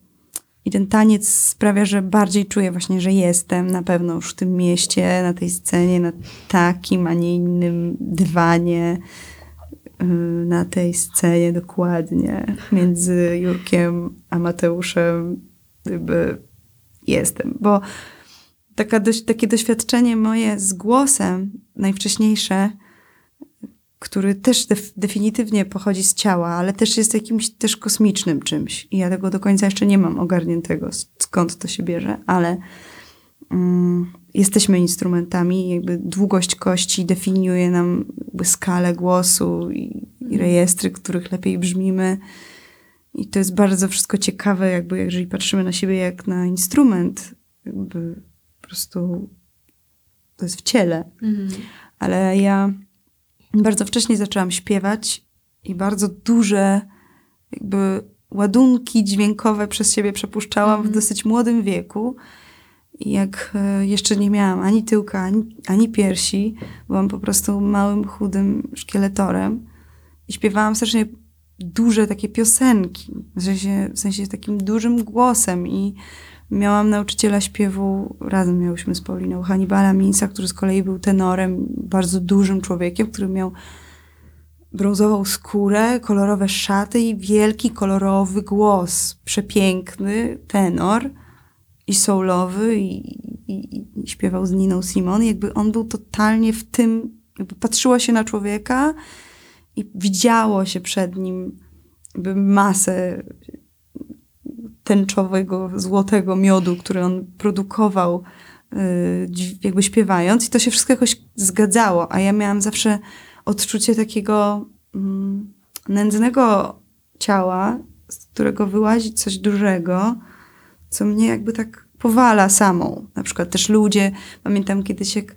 I ten taniec sprawia, że bardziej czuję właśnie, że jestem na pewno już w tym mieście, na tej scenie, na takim, a nie innym dywanie, y, na tej scenie dokładnie, między Jurkiem a Mateuszem, gdyby jestem, bo taka dość, takie doświadczenie moje z głosem, najwcześniejsze, który też def, definitywnie pochodzi z ciała, ale też jest jakimś też kosmicznym czymś. I ja tego do końca jeszcze nie mam ogarniętego, skąd to się bierze, ale mm, jesteśmy instrumentami, jakby długość kości definiuje nam skalę głosu i, i rejestry, których lepiej brzmimy. I to jest bardzo wszystko ciekawe, jakby jeżeli patrzymy na siebie jak na instrument, jakby po prostu to jest w ciele. Mhm. Ale ja bardzo wcześnie zaczęłam śpiewać i bardzo duże jakby ładunki dźwiękowe przez siebie przepuszczałam mhm. w dosyć młodym wieku. I jak e, jeszcze nie miałam ani tyłka, ani, ani piersi, byłam po prostu małym, chudym szkieletorem i śpiewałam strasznie duże takie piosenki, w sensie, w sensie takim dużym głosem i Miałam nauczyciela śpiewu, razem miałyśmy z Pauliną Hannibala Minsa, który z kolei był tenorem, bardzo dużym człowiekiem, który miał brązową skórę, kolorowe szaty i wielki, kolorowy głos. Przepiękny tenor i soulowy i, i, i śpiewał z Niną Simon. Jakby on był totalnie w tym, jakby patrzyło się na człowieka i widziało się przed nim jakby masę tęczowego, złotego miodu, który on produkował, y, jakby śpiewając, i to się wszystko jakoś zgadzało, a ja miałam zawsze odczucie takiego mm, nędznego ciała, z którego wyłazi coś dużego, co mnie jakby tak powala samą. Na przykład też ludzie, pamiętam kiedyś jak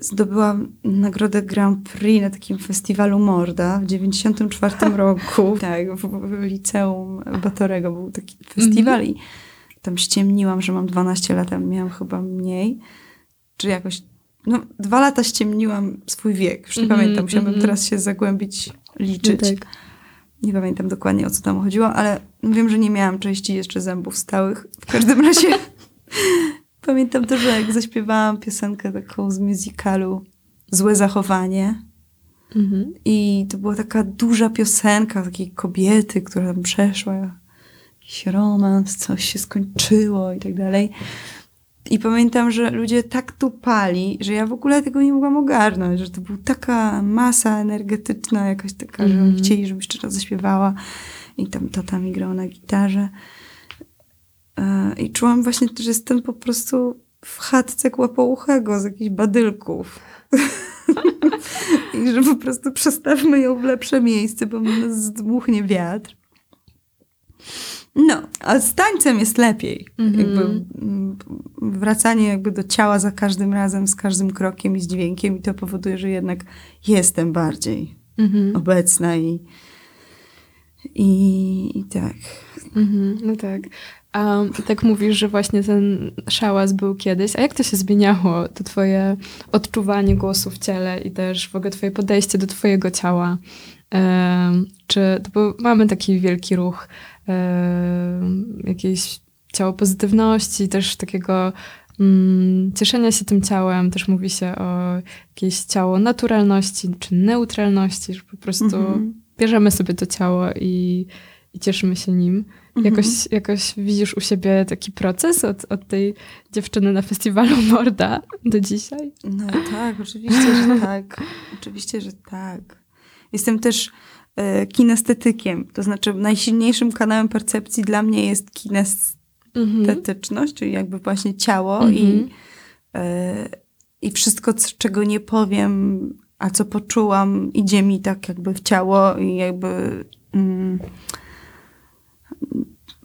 zdobyłam nagrodę Grand Prix na takim festiwalu Morda w 94 roku. tak, w, w liceum Batorego był taki festiwal mm -hmm. i tam ściemniłam, że mam 12 lat, a miałam chyba mniej. Czy jakoś, no dwa lata ściemniłam swój wiek. Już nie mm -hmm, pamiętam, musiałabym mm -hmm. teraz się zagłębić, liczyć. No tak. Nie pamiętam dokładnie o co tam chodziło, ale wiem, że nie miałam części jeszcze zębów stałych. W każdym razie Pamiętam to, że jak zaśpiewałam piosenkę taką z musicalu Złe zachowanie. Mhm. I to była taka duża piosenka takiej kobiety, która tam przeszła jakiś romans, coś się skończyło i tak dalej. I pamiętam, że ludzie tak tu pali, że ja w ogóle tego nie mogłam ogarnąć, że to była taka masa energetyczna, jakaś taka, mm. że oni mhm. chcieli, żebym jeszcze raz zaśpiewała. I tam tata mi grał na gitarze. E, I czułam właśnie, że jestem po prostu w chatce kłapouchego z jakichś badylków. I że po prostu przestawmy ją w lepsze miejsce, bo nas zdmuchnie wiatr. No, a z tańcem jest lepiej. Mm -hmm. Jakby wracanie jakby do ciała za każdym razem, z każdym krokiem i z dźwiękiem i to powoduje, że jednak jestem bardziej mm -hmm. obecna i, i, i tak. Mm -hmm. No tak. A tak mówisz, że właśnie ten szałas był kiedyś. A jak to się zmieniało, to twoje odczuwanie głosu w ciele i też w ogóle twoje podejście do twojego ciała? Czy, bo mamy taki wielki ruch jakiejś ciało pozytywności, też takiego mm, cieszenia się tym ciałem. Też mówi się o jakieś ciało naturalności czy neutralności, że po prostu mm -hmm. bierzemy sobie to ciało i, i cieszymy się nim. Mhm. Jakoś, jakoś widzisz u siebie taki proces od, od tej dziewczyny na festiwalu Morda do dzisiaj? No tak, oczywiście, że tak. Oczywiście, że tak. Jestem też e, kinestetykiem, to znaczy najsilniejszym kanałem percepcji dla mnie jest kinestetyczność, mhm. czyli jakby właśnie ciało mhm. i, e, i wszystko, czego nie powiem, a co poczułam, idzie mi tak jakby w ciało i jakby... Mm,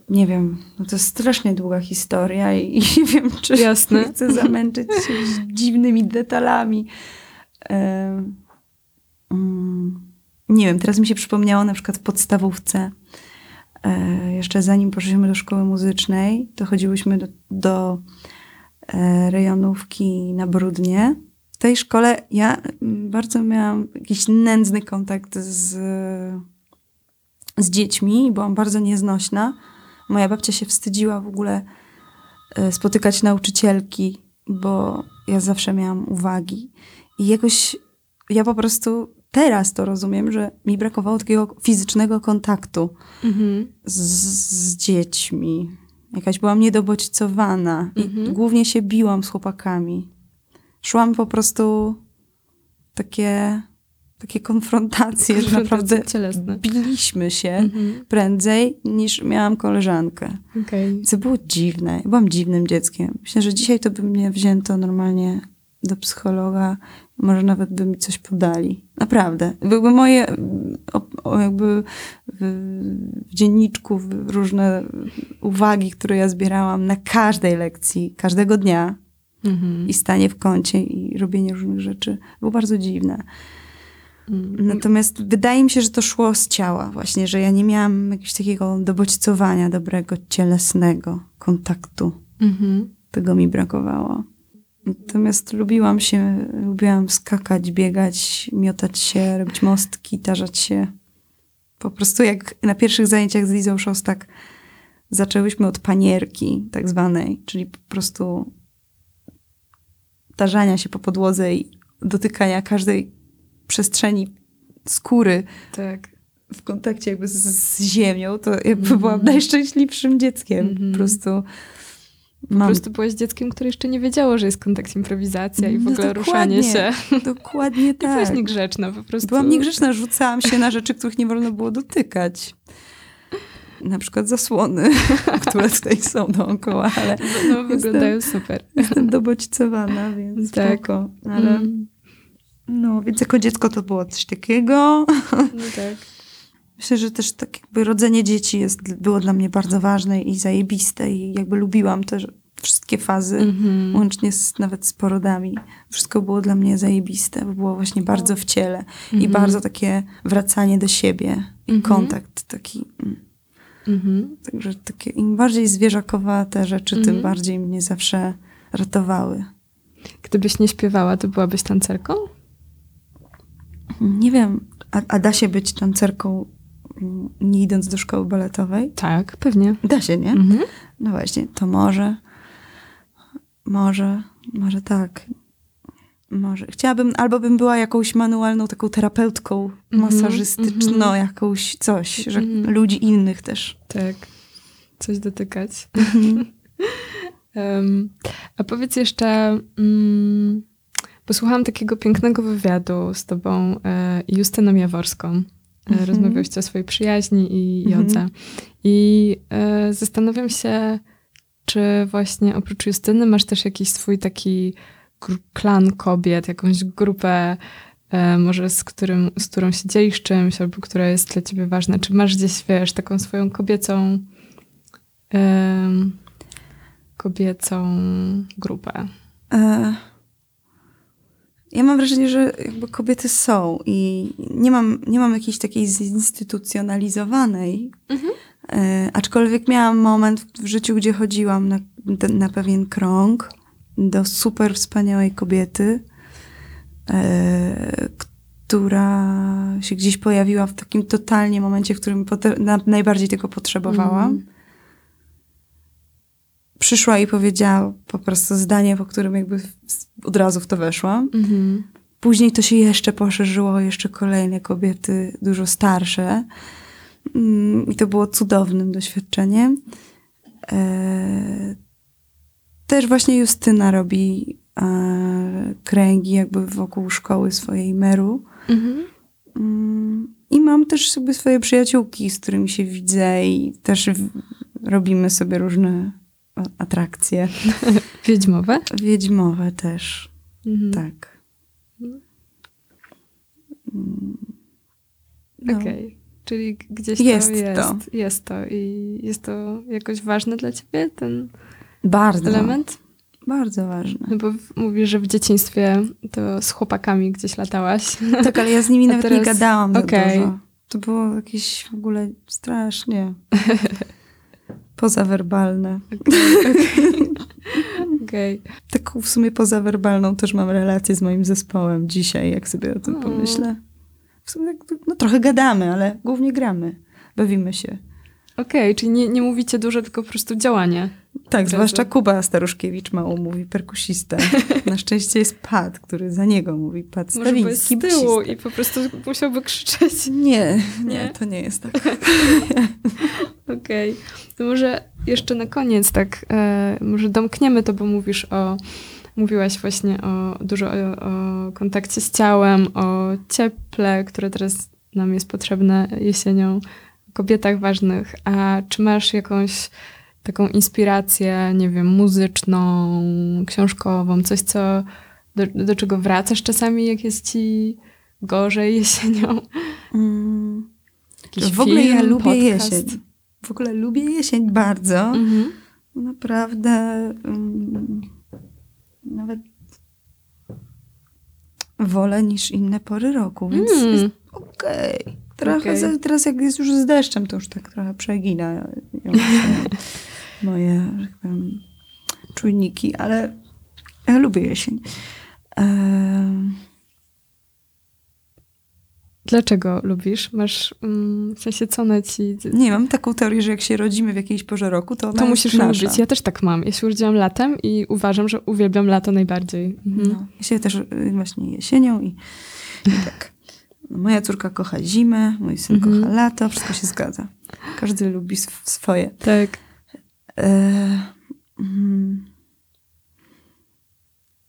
nie wiem, no to jest strasznie długa historia i, nie wiem, czy Jasne. chcę zamęczyć się dziwnymi detalami. Um, nie wiem, teraz mi się przypomniało na przykład w podstawówce, e, jeszcze zanim poszliśmy do szkoły muzycznej, to chodziłyśmy do, do e, rejonówki na Brudnie. W tej szkole ja bardzo miałam jakiś nędzny kontakt z, z dziećmi, byłam bardzo nieznośna Moja babcia się wstydziła w ogóle e, spotykać nauczycielki, bo ja zawsze miałam uwagi. I jakoś ja po prostu teraz to rozumiem, że mi brakowało takiego fizycznego kontaktu mhm. z, z, dziećmi. Jakaś byłam niedobodźcowana i mhm. głównie się biłam z chłopakami. Szłam po prostu takie takie konfrontacje, że naprawdę cielesne. biliśmy się mhm. prędzej niż miałam koleżankę. Okay. Co było dziwne. Byłam dziwnym dzieckiem. Myślę, że dzisiaj to by mnie wzięto normalnie do psychologa, może nawet by mi coś podali. Naprawdę. Były moje o, o jakby w, w dzienniczku różne uwagi, które ja zbierałam na każdej lekcji, każdego dnia mhm. i stanie w kącie i robienie różnych rzeczy. Było bardzo dziwne. Mm. Natomiast wydaje mi się, że to szło z ciała właśnie, że ja nie miałam jakiegoś takiego dobodźcowania dobrego, cielesnego kontaktu. Mhm. Tego mi brakowało. Natomiast lubiłam się, lubiłam skakać, biegać, miotać się, robić mostki, tarzać się. Po prostu jak na pierwszych zajęciach z Lizą Szostak zaczęłyśmy od panierki tak zwanej, czyli po prostu tarzania się po podłodze i dotykania każdej przestrzeni skóry tak. w kontakcie jakby z, z ziemią, to jakby mm -hmm. byłam najszczęśliwszym dzieckiem. Mm -hmm. Po prostu Mam... Po prostu byłaś dzieckiem, które jeszcze nie wiedziało, że jest kontakt improwizacja i w no ogóle ruszanie się. Dokładnie tak. Byłaś niegrzeczna po prostu. Byłam niegrzeczna, rzucałam się na rzeczy, których nie wolno było dotykać. Na przykład zasłony, które tutaj są dookoła, ale... No, no wyglądają jestem, super. Jestem dobodźcowana, więc tak. spoko. Ale... Mm. No, więc jako dziecko to było coś takiego. No tak. Myślę, że też tak jakby rodzenie dzieci jest, było dla mnie bardzo ważne i zajebiste i jakby lubiłam też wszystkie fazy, mm-hmm. łącznie z, nawet z porodami. Wszystko było dla mnie zajebiste, bo było właśnie bardzo w ciele mm-hmm. i mhm. bardzo takie wracanie do siebie i mm-hmm. kontakt taki. Mm. Mhm. Także takie, im bardziej zwierzakowa te rzeczy, tym mhm. bardziej mnie zawsze ratowały. Gdybyś nie śpiewała, to byłabyś tancerką? Nie wiem, a, a da się być tancerką mm, nie idąc do szkoły baletowej? Tak, pewnie. Da się, nie? Mhm. No właśnie, to może, może, może tak. Może. Chciałabym, albo bym była jakąś manualną taką terapeutką mm-hmm, masażystyczną, mm-hmm. jakąś coś, że mm-hmm. ludzi innych też. Tak. Coś dotykać. um, a powiedz jeszcze, um, Posłuchałam takiego pięknego wywiadu z tobą e, Justyną Jaworską. Mm -hmm. Rozmawiałyście o swojej przyjaźni i mhm. jodze. Mm -hmm. I e, zastanawiam się, czy właśnie oprócz Justyny masz też jakiś swój taki klan kobiet, jakąś grupę, e, może z, którym, z którą się dzielisz czymś, albo która jest dla ciebie ważna. Czy masz gdzieś, wiesz, taką swoją kobiecą kobiecą grupę? E, ja mam wrażenie, że jakby kobiety są i nie mam, nie mam jakiejś takiej zinstytucjonalizowanej, mhm. e, aczkolwiek miałam moment w życiu, gdzie chodziłam na, na pewien krąg do super wspaniałej kobiety, e, która się gdzieś pojawiła w takim totalnie momencie, w którym najbardziej tego potrzebowałam. Mhm przyszła i powiedziała po prostu zdanie, po którym jakby od razu w to weszłam. Mhm. później to się jeszcze poszerzyło, jeszcze kolejne kobiety, dużo starsze. Mm, I to było cudownym doświadczeniem. E, też właśnie Justyna robi e, kręgi jakby wokół szkoły swojej Meru. Mhm. Mm, I mam też sobie swoje przyjaciółki, z którymi się widzę i też robimy sobie różne atrakcje. Wiedźmowe? Wiedźmowe też. Mhm. Tak. No. Okej. Okay. Czyli gdzieś jest jest. To. Jest to. I jest to jakoś ważne dla ciebie, ten Bardzo. element? Bardzo ważne. No bo mówisz, że w dzieciństwie to z chłopakami gdzieś latałaś. Tak, ale ja z nimi nawet teraz... nie gadałam okay. dużo. To było jakieś w ogóle strasznie pozawerbalne. Okej. Okay, okay. Taką w sumie pozawerbalną też mam relację z moim zespołem dzisiaj, jak sobie o tym mm. pomyślę. W sumie no, trochę gadamy, ale głównie gramy. Bawimy się. Okej, okay, czyli nie, nie mówicie dużo, tylko po prostu działanie. Tak, zwłaszcza Kuba Staruszkiewicz mało mówi, perkusista. Na szczęście jest Pat, który za niego mówi, Pat Stawiński. Może z tyłu i po prostu musiałby krzyczeć. Nie, nie, nie? to nie jest tak. Okej. Okay. To może jeszcze na koniec tak, e, może domkniemy to, bo mówisz o, mówiłaś właśnie o, dużo o, o kontakcie z ciałem, o cieple, które teraz nam jest potrzebne jesienią, kobietach ważnych. A czy masz jakąś taką inspirację, nie wiem, muzyczną, książkową, coś, co, do, do czego wracasz czasami, jak jest ci gorzej jesienią? Mm. w ogóle ja lubię podcast. jesień. W ogóle lubię jesień bardzo. Mhm. Naprawdę um, nawet wolę niż inne pory roku, więc mm. jest okej. Okay. Trochę okay. teraz jak jest już z deszczem, to już tak trochę przegina moje, że tak powiem, czujniki, ale ja lubię jesień. Dlaczego lubisz? Masz, mm, w sensie, co na ci... Nie, mam taką teorię, że jak się rodzimy w jakiejś porze roku, to To musisz nasza. lubić. Ja też tak mam. Ja się urodziłam latem i uważam, że uwielbiam lato najbardziej. Mhm. No, ja się też y, właśnie jesienią i, i tak. Moja córka kocha zimę, mój syn mhm. kocha lato, wszystko się zgadza. Każdy lubi swoje. Tak. E, mm,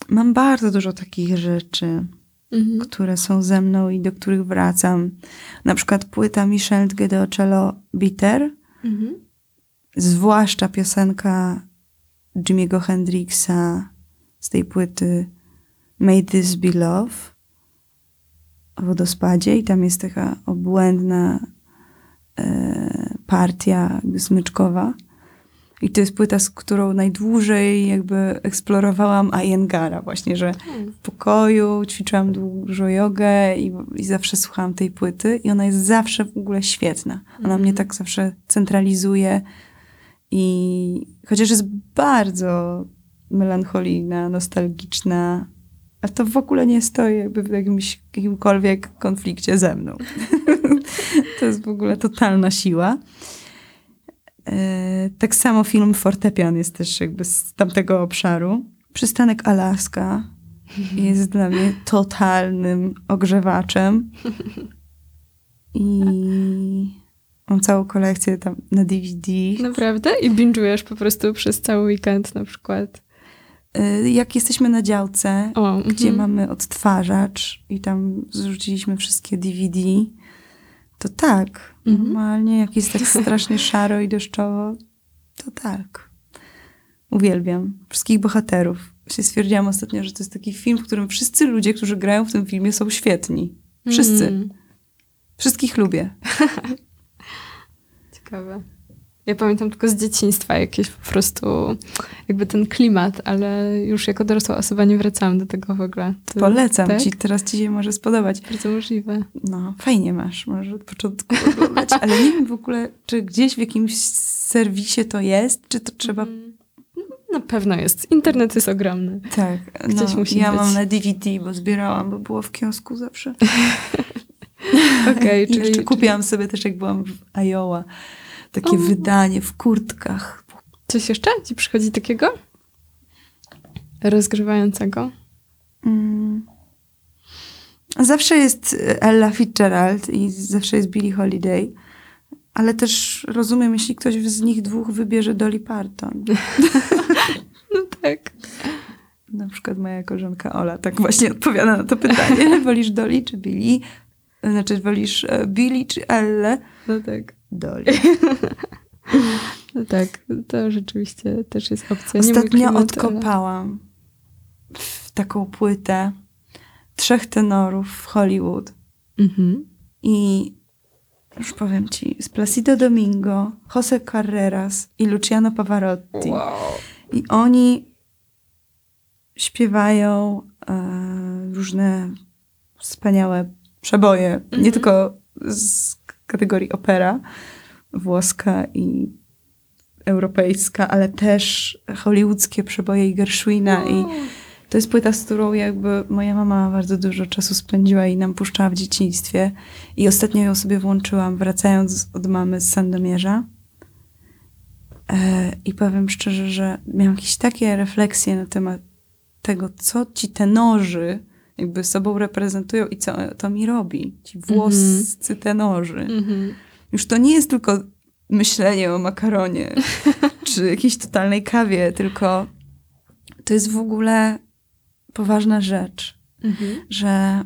mam bardzo dużo takich rzeczy, mhm. które są ze mną i do których wracam. Na przykład płyta Michel Gedeocello Bitter, mhm. zwłaszcza piosenka Jimmy'ego Hendrixa z tej płyty May This Be Love o wodospadzie i tam jest taka obłędna e, partia smyczkowa i to jest płyta, z którą najdłużej jakby eksplorowałam Ayengara właśnie, że hmm. w pokoju ćwiczyłam dużo jogę i, i zawsze słuchałam tej płyty i ona jest zawsze w ogóle świetna. Ona mm. mnie tak zawsze centralizuje i chociaż jest bardzo melancholijna, nostalgiczna, a to w ogóle nie stoi jakby w jakimś, jakimkolwiek konflikcie ze mną. to jest w ogóle totalna siła. E, tak samo film Fortepian jest też jakby z tamtego obszaru. Przystanek Alaska jest dla mnie totalnym ogrzewaczem. I mam całą kolekcję tam na DVD. Naprawdę? I binge'ujesz po prostu przez cały weekend na przykład? E, jak jesteśmy na działce, o, gdzie mm-hmm. mamy odtwarzacz i tam zrzuciliśmy wszystkie DVD, to tak. Mhm. Normalnie, jak jest tak strasznie szaro i deszczowo, to tak. Uwielbiam wszystkich bohaterów. Się stwierdziłam ostatnio, że to jest taki film, w którym wszyscy ludzie, którzy grają w tym filmie, są świetni. Wszyscy. Mm. Wszystkich lubię. Ciekawe. Ja pamiętam tylko z dzieciństwa jakieś po prostu jakby ten klimat, ale już jako dorosła osoba nie wracałam do tego w ogóle. To, Polecam tak? ci, teraz ci się może spodobać. Bardzo możliwe. No, fajnie masz, może od początku oglądać, ale nie wiem w ogóle, czy gdzieś w jakimś serwisie to jest, czy to trzeba... Mm, na pewno jest. Internet jest ogromny. Tak. Gdzieś no, musi ja być. mam na DVD, bo zbierałam, bo było w kiosku zawsze. Okej, okay, czyli... Jeszcze kupiłam sobie też, jak byłam w Iowa takie o. wydanie w kurtkach. Coś jeszcze ci przychodzi takiego? Rozgrywającego? Mm. Zawsze jest Ella Fitzgerald i zawsze jest Billie Holiday, ale też rozumiem, jeśli ktoś z nich dwóch wybierze Dolly Parton. no tak. Na przykład moja koleżanka Ola tak właśnie odpowiada na to pytanie. Wolisz Dolly czy Billy? Znaczy, wolisz e, Billy czy Elle? No tak. Dolly. No tak, to rzeczywiście też jest opcja. Ostatnio odkopałam taką płytę trzech tenorów w Hollywood. Mhm. I już powiem ci, z Placido Domingo, Jose Carreras i Luciano Pavarotti. Wow. I oni śpiewają e, różne wspaniałe przeboje, mhm. nie tylko z kategorii opera włoska i europejska, ale też hollywoodzkie przeboje i Gershwina i to jest płyta, z którą jakby moja mama bardzo dużo czasu spędziła i nam puszczała w dzieciństwie. I ostatnio ją sobie włączyłam, wracając od mamy z Sandomierza. E, I powiem szczerze, że miałam jakieś takie refleksje na temat tego, co ci tenorzy jakby sobą reprezentują i co to mi robi. Ci włoscy mm -hmm. tenorzy. -hmm. Już to nie jest tylko myślenie o makaronie czy jakiejś totalnej kawie, tylko to jest w ogóle poważna rzecz, mhm. że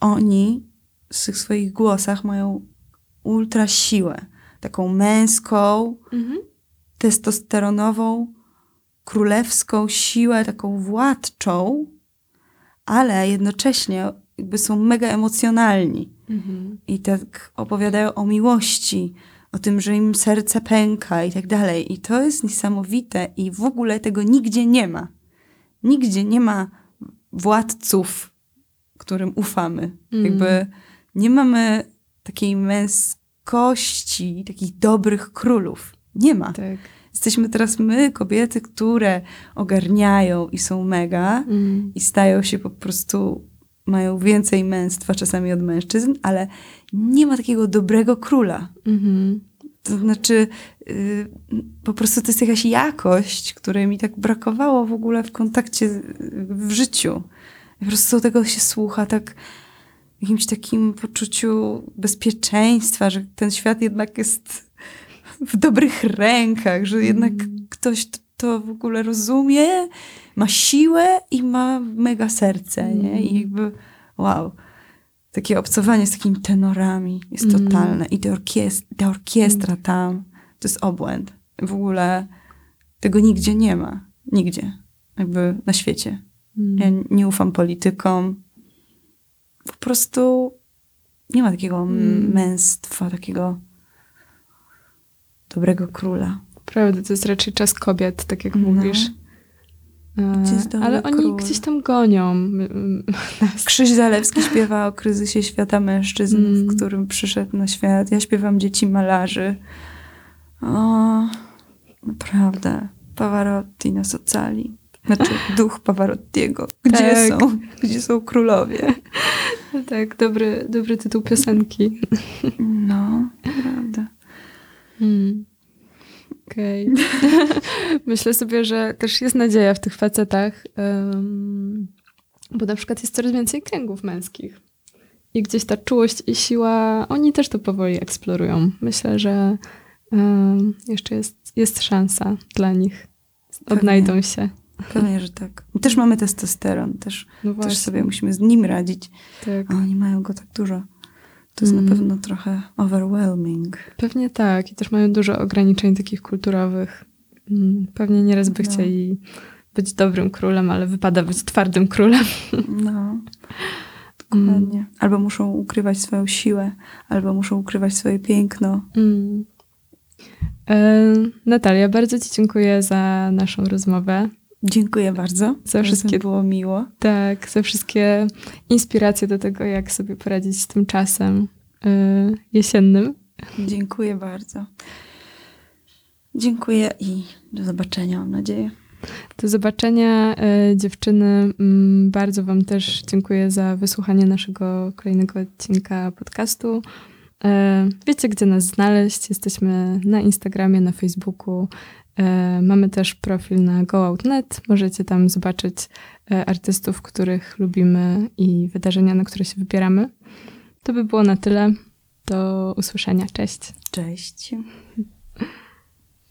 oni w tych swoich głosach mają ultra siłę, taką męską, mhm. testosteronową, królewską siłę, taką władczą, ale jednocześnie jakby są mega emocjonalni. Mhm. I tak opowiadają o miłości, o tym, że im serce pęka i tak dalej. I to jest niesamowite i w ogóle tego nigdzie nie ma. Nigdzie nie ma władców, którym ufamy. Mm. Jakby nie mamy takiej męskości, takich dobrych królów. Nie ma. Tak. Jesteśmy teraz my, kobiety, które ogarniają i są mega mm. i stają się po prostu, mają więcej męstwa czasami od mężczyzn, ale nie ma takiego dobrego króla. Mm -hmm. To znaczy, yy, po prostu to jest jakaś jakość, której mi tak brakowało w ogóle w kontakcie w życiu. po prostu tego się słucha tak w jakimś takim poczuciu bezpieczeństwa, że ten świat jednak jest w dobrych rękach, że jednak mm. ktoś to, w ogóle rozumie, ma siłę i ma mega serce, nie? I mm. jakby wow takie obcowanie z takimi tenorami jest mm. totalne. I ta, orkiest ta orkiestra mm. tam, to jest obłęd. W ogóle tego nigdzie nie ma. Nigdzie. Jakby na świecie. Ja nie ufam politykom. Po prostu nie ma takiego męstwa, takiego dobrego króla. Prawda, to jest raczej czas kobiet, tak jak no. mówisz. E, ale oni król? gdzieś tam gonią. Krzyś Zalewski śpiewa o kryzysie świata mężczyzn, mm. w którym przyszedł na świat. Ja śpiewam Dzieci Malarzy. O, naprawdę. Pavarotti nas ocali. Znaczy duch Pavarottiego. Gdzie tak. są? Gdzie są królowie? tak, dobry, dobry tytuł piosenki. no, prawda. Mm. Okej. Okay. Myślę sobie, że też jest nadzieja w tych facetach, um, bo na przykład jest coraz więcej kręgów męskich. I gdzieś ta czułość i siła, oni też to powoli eksplorują. Myślę, że um, jeszcze jest, jest szansa dla nich. Odnajdą Pewnie. się. Pewnie, że tak. My też mamy testosteron, też, no też sobie musimy z nim radzić. Tak. A oni mają go tak dużo. To jest mm. na pewno trochę overwhelming. Pewnie tak. I też mają dużo ograniczeń takich kulturowych. Mm, pewnie nieraz by no. chcieli być dobrym królem, ale wypada być twardym królem. No. Dokładnie. Mm. Albo muszą ukrywać swoją siłę, albo muszą ukrywać swoje piękno. Mm. E, Natalia, bardzo Ci dziękuję za naszą rozmowę. Dziękuję bardzo. Za wszystkie było miło. Tak, za wszystkie inspiracje do tego, jak sobie poradzić z tym czasem yy, jesiennym. Dziękuję bardzo. Dziękuję i do zobaczenia, mam nadzieję. Do zobaczenia, yy, dziewczyny. Yy, bardzo Wam też dziękuję za wysłuchanie naszego kolejnego odcinka podcastu. Y, wiecie, gdzie nas znaleźć. Jesteśmy na Instagramie, na Facebooku E, mamy też profil na GoOut.net. Możecie tam zobaczyć e, artystów, których lubimy i wydarzenia, na które się wybieramy. To by było na tyle. Do usłyszenia. Cześć. Cześć.